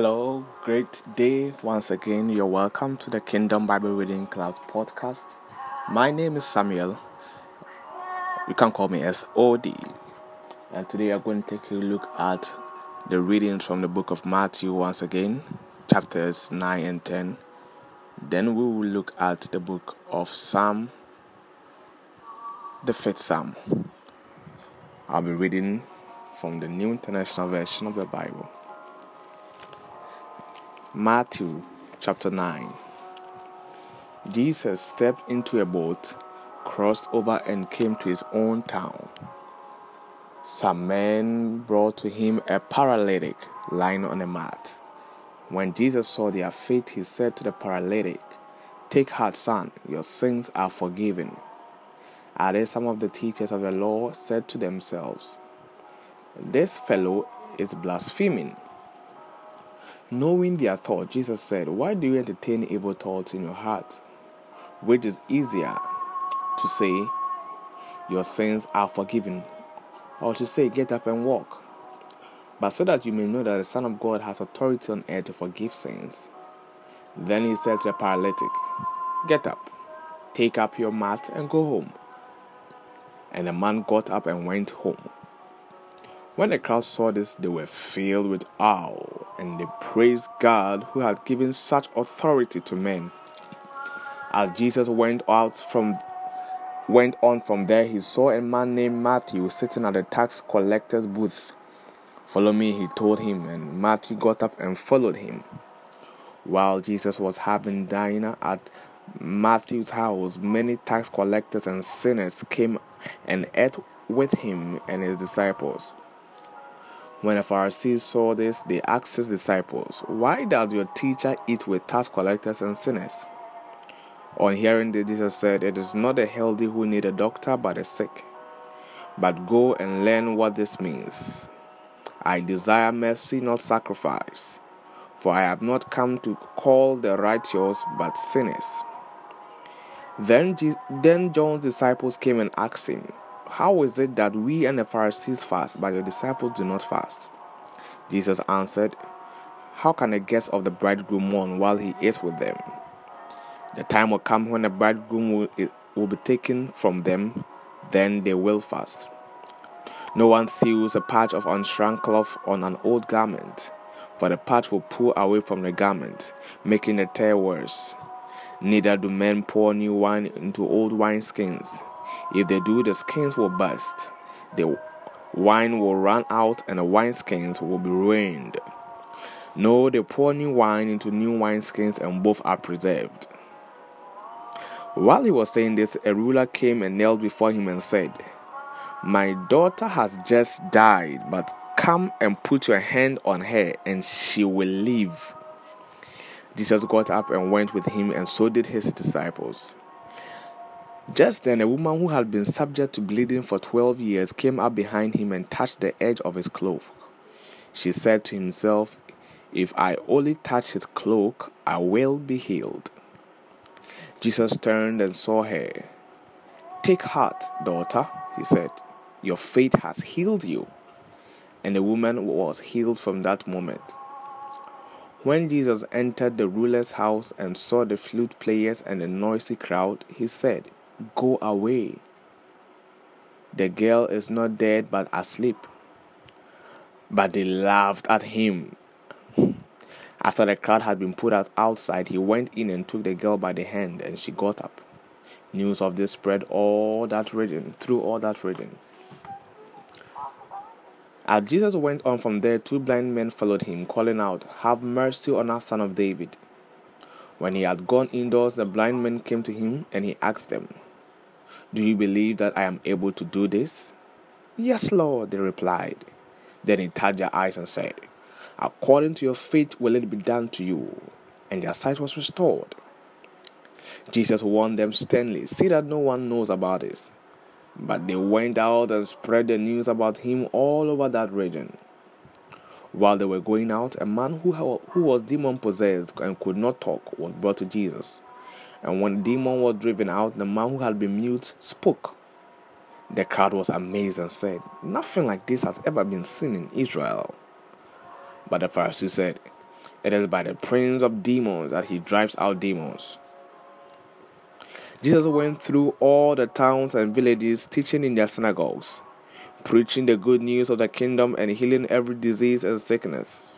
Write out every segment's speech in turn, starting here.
Hello, great day once again. You're welcome to the Kingdom Bible Reading Class podcast. My name is Samuel. You can call me SOD. And today I'm going to take a look at the readings from the book of Matthew once again, chapters 9 and 10. Then we will look at the book of Psalm, the fifth Psalm. I'll be reading from the New International Version of the Bible. Matthew chapter 9. Jesus stepped into a boat, crossed over, and came to his own town. Some men brought to him a paralytic lying on a mat. When Jesus saw their faith, he said to the paralytic, Take heart, son, your sins are forgiven. At this, some of the teachers of the law said to themselves, This fellow is blaspheming. Knowing their thought, Jesus said, Why do you entertain evil thoughts in your heart? Which is easier to say, Your sins are forgiven, or to say, Get up and walk? But so that you may know that the Son of God has authority on earth to forgive sins. Then he said to the paralytic, Get up, take up your mat, and go home. And the man got up and went home. When the crowd saw this, they were filled with awe, and they praised God who had given such authority to men. As Jesus went out from went on from there, he saw a man named Matthew sitting at the tax collector's booth. Follow me, he told him, and Matthew got up and followed him. While Jesus was having dinner at Matthew's house, many tax collectors and sinners came and ate with him and his disciples. When the Pharisees saw this, they asked his disciples, Why does your teacher eat with tax collectors and sinners? On hearing this, Jesus said, It is not the healthy who need a doctor, but the sick. But go and learn what this means. I desire mercy, not sacrifice, for I have not come to call the righteous, but sinners. Then, then John's disciples came and asked him, How is it that we and the Pharisees fast, but your disciples do not fast? Jesus answered, How can a guest of the bridegroom mourn while he is with them? The time will come when the bridegroom will, will be taken from them, then they will fast. No one sews a patch of unshrunk cloth on an old garment, for the patch will pull away from the garment, making the tear worse. Neither do men pour new wine into old wineskins. If they do, the skins will burst. The wine will run out, and the wineskins will be ruined. No, they pour new wine into new wineskins, and both are preserved. While he was saying this, a ruler came and knelt before him and said, My daughter has just died, but come and put your hand on her, and she will live. Jesus got up and went with him, and so did his disciples. Just then, a woman who had been subject to bleeding for twelve years came up behind him and touched the edge of his cloak. She said to himself, If I only touch his cloak, I will be healed. Jesus turned and saw her. Take heart, daughter, he said. Your faith has healed you. And the woman was healed from that moment. When Jesus entered the ruler's house and saw the flute players and the noisy crowd, he said, Go away. The girl is not dead but asleep. But they laughed at him. After the crowd had been put out outside, he went in and took the girl by the hand, and she got up. News of this spread all that region, through all that region. As Jesus went on from there, two blind men followed him, calling out, Have mercy on us, son of David. When he had gone indoors, the blind men came to him, and he asked them, Do you believe that I am able to do this? Yes, Lord, they replied. Then he touched their eyes and said, According to your faith will it be done to you. And their sight was restored. Jesus warned them sternly, See that no one knows about this. But they went out and spread the news about him all over that region. While they were going out, a man who, who was demon possessed and could not talk was brought to Jesus. And when the demon was driven out, the man who had been mute spoke. The crowd was amazed and said, Nothing like this has ever been seen in Israel. But the Pharisees said, It is by the prince of demons that he drives out demons. Jesus went through all the towns and villages, teaching in their synagogues, preaching the good news of the kingdom and healing every disease and sickness.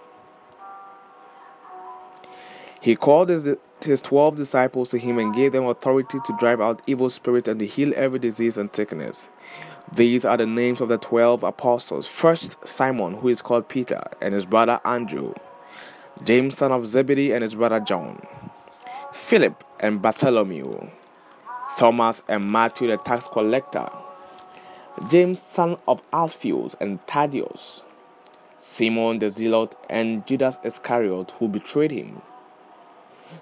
He called his, his 12 disciples to him and gave them authority to drive out evil spirits and to heal every disease and sickness. These are the names of the 12 apostles. First, Simon, who is called Peter, and his brother Andrew. James, son of Zebedee, and his brother John. Philip and Bartholomew, Thomas and Matthew the tax collector, James son of Alphaeus and Thaddaeus, Simon the zealot, and Judas Iscariot who betrayed him.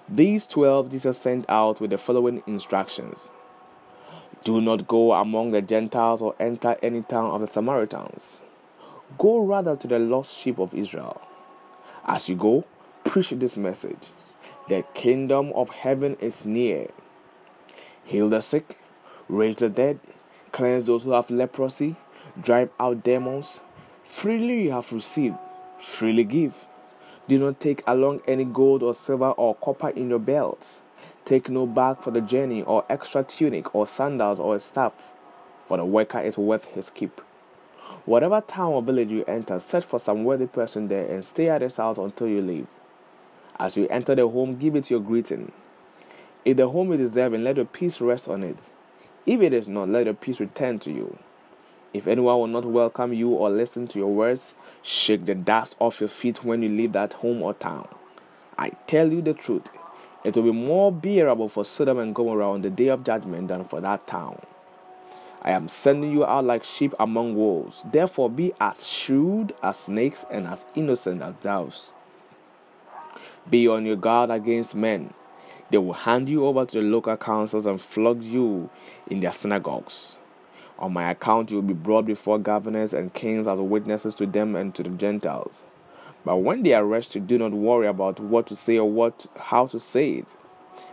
These twelve Jesus sent out with the following instructions Do not go among the Gentiles or enter any town of the Samaritans. Go rather to the lost sheep of Israel. As you go, preach this message the kingdom of heaven is near. Heal the sick, raise the dead, cleanse those who have leprosy, drive out demons. Freely you have received, freely give. Do not take along any gold or silver or copper in your belts. Take no bag for the journey, or extra tunic, or sandals, or a staff, for the worker is worth his keep. Whatever town or village you enter, search for some worthy person there and stay at his house until you leave. As you enter the home, give it your greeting. If the home is deserving, let your peace rest on it. If it is not, let your peace return to you. If anyone will not welcome you or listen to your words, shake the dust off your feet when you leave that home or town. I tell you the truth, it will be more bearable for Sodom and Gomorrah on the day of judgment than for that town. I am sending you out like sheep among wolves. Therefore, be as shrewd as snakes and as innocent as doves. Be on your guard against men. They will hand you over to the local councils and flog you in their synagogues. On my account, you will be brought before governors and kings as witnesses to them and to the Gentiles. But when they arrest you, do not worry about what to say or what how to say it.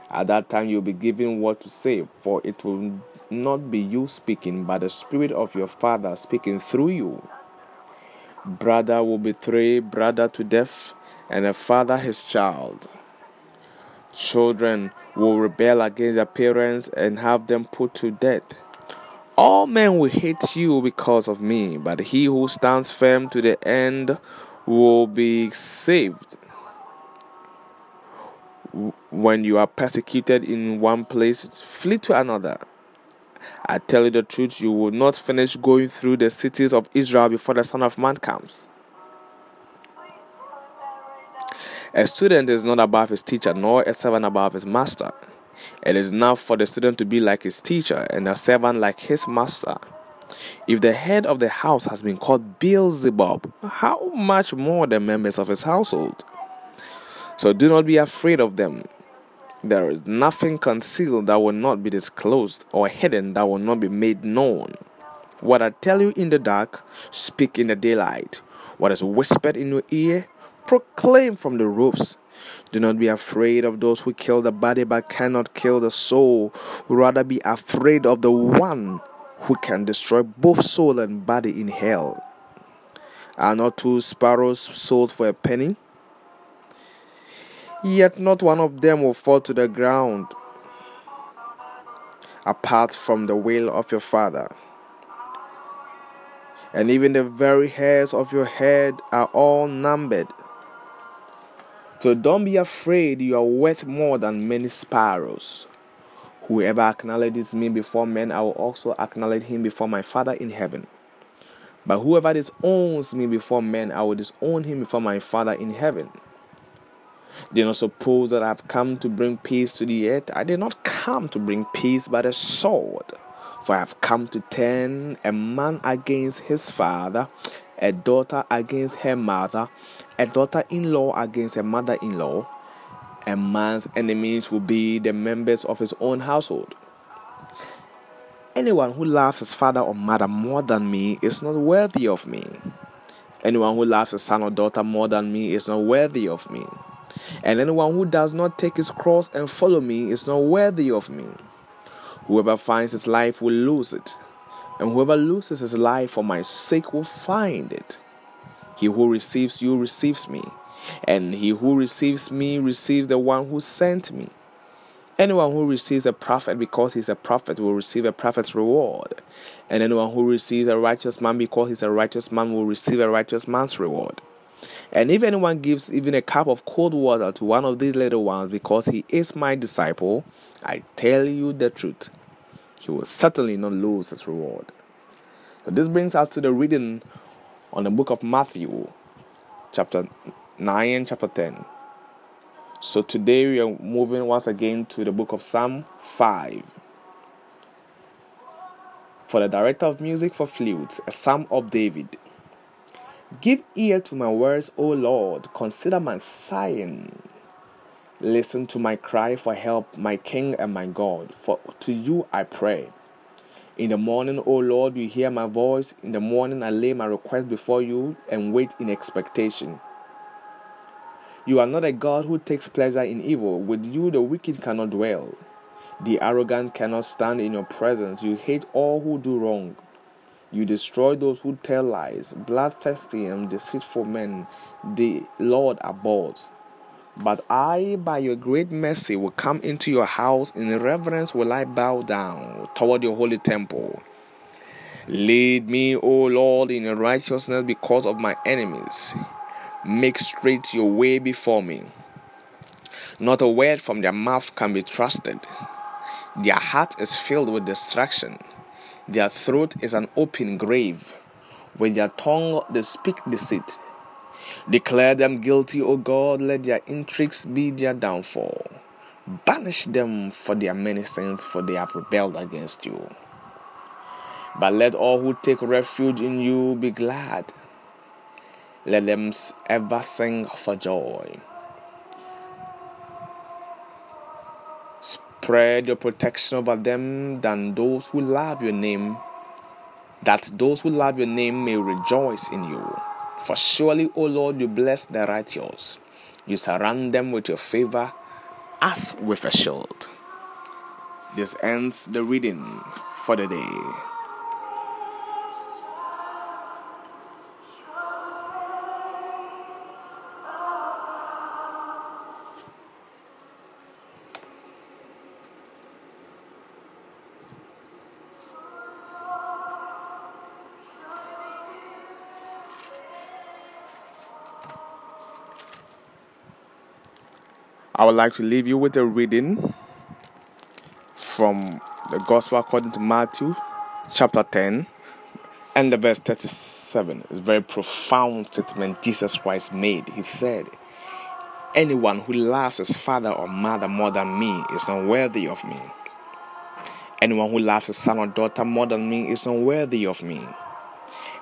At that time, you will be given what to say, for it will not be you speaking, but the Spirit of your Father speaking through you. Brother will betray brother to death and a father his child. Children will rebel against their parents and have them put to death. All men will hate you because of me, but he who stands firm to the end will be saved. When you are persecuted in one place, flee to another. I tell you the truth, you will not finish going through the cities of Israel before the Son of Man comes. A student is not above his teacher, nor a servant above his master. It is enough for the student to be like his teacher and a servant like his master. If the head of the house has been called Beelzebub, how much more the members of his household? So do not be afraid of them. There is nothing concealed that will not be disclosed, or hidden that will not be made known. What I tell you in the dark, speak in the daylight. What is whispered in your ear, proclaim from the roofs. Do not be afraid of those who kill the body but cannot kill the soul. Rather be afraid of the one who can destroy both soul and body in hell. Are not two sparrows sold for a penny? Yet not one of them will fall to the ground apart from the will of your Father. And even the very hairs of your head are all numbered. So don't be afraid, you are worth more than many sparrows. Whoever acknowledges me before men, I will also acknowledge him before my Father in heaven. But whoever disowns me before men, I will disown him before my Father in heaven. Do not suppose that I have come to bring peace to the earth. I did not come to bring peace but a sword. For I have come to turn a man against his father, a daughter against her mother, a daughter in law against a mother in law, a man's enemies will be the members of his own household. Anyone who loves his father or mother more than me is not worthy of me. Anyone who loves his son or daughter more than me is not worthy of me. And anyone who does not take his cross and follow me is not worthy of me. Whoever finds his life will lose it, and whoever loses his life for my sake will find it. He who receives you receives me, and he who receives me receives the one who sent me. Anyone who receives a prophet because he's a prophet will receive a prophet's reward. And anyone who receives a righteous man because he's a righteous man will receive a righteous man's reward. And if anyone gives even a cup of cold water to one of these little ones because he is my disciple, I tell you the truth, he will certainly not lose his reward. So this brings us to the reading on the book of Matthew, chapter 9 and chapter 10. So today we are moving once again to the book of Psalm 5. For the director of music for flutes, a psalm of David. Give ear to my words, O Lord, consider my sighing. Listen to my cry for help, my King and my God, for to you I pray. In the morning, O Lord, you hear my voice. In the morning, I lay my request before you and wait in expectation. You are not a God who takes pleasure in evil. With you, the wicked cannot dwell. The arrogant cannot stand in your presence. You hate all who do wrong. You destroy those who tell lies. Bloodthirsty and deceitful men, the Lord abhors. But I, by your great mercy, will come into your house. In reverence will I bow down toward your holy temple. Lead me, O Lord, in righteousness because of my enemies. Make straight your way before me. Not a word from their mouth can be trusted. Their heart is filled with destruction. Their throat is an open grave. With their tongue they speak deceit. Declare them guilty, O God. Let their intrigues be their downfall. Banish them for their many sins, for they have rebelled against you. But let all who take refuge in you be glad let them ever sing for joy. Spread your protection over them than those who love your name, that those who love your name may rejoice in you. For surely, O Lord, you bless the righteous. You surround them with your favor as with a shield. This ends the reading for the day. I would like to leave you with a reading from the Gospel according to Matthew, chapter 10, and the verse 37. It's a very profound statement Jesus Christ made. He said, Anyone who loves his father or mother more than me is not worthy of me. Anyone who loves his son or daughter more than me is not worthy of me.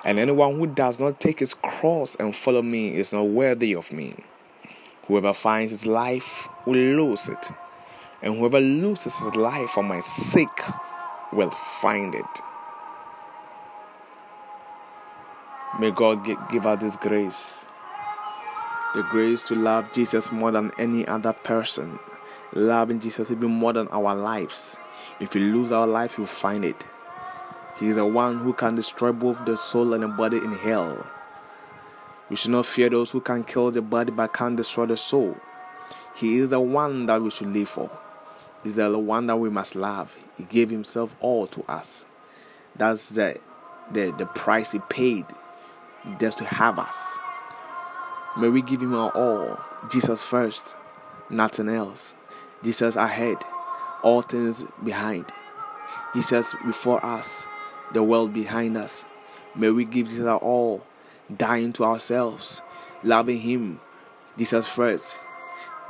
And anyone who does not take his cross and follow me is not worthy of me. Whoever finds his life will lose it, and whoever loses his life for my sake will find it. May God give us this grace the grace to love Jesus more than any other person, loving Jesus even more than our lives. If we lose our life, we'll find it. He is the one who can destroy both the soul and the body in hell. We should not fear those who can kill the body but can't destroy the soul. He is the one that we should live for. He's the one that we must love. He gave himself all to us. That's the, the, the price he paid just to have us. May we give him our all. Jesus first, nothing else. Jesus ahead, all things behind. Jesus before us, the world behind us. May we give Jesus our all dying to ourselves, loving Him, Jesus first,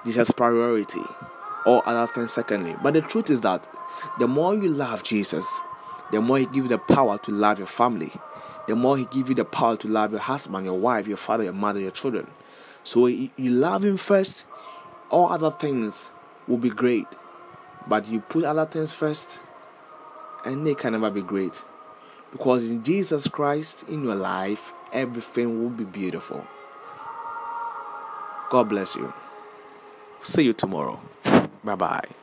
Jesus priority, all other things secondly. But the truth is that the more you love Jesus, the more He gives you the power to love your family, the more He gives you the power to love your husband, your wife, your father, your mother, your children. So you love Him first, all other things will be great. But you put other things first, and they can never be great. Because in Jesus Christ, in your life, everything will be beautiful. God bless you. See you tomorrow. Bye bye.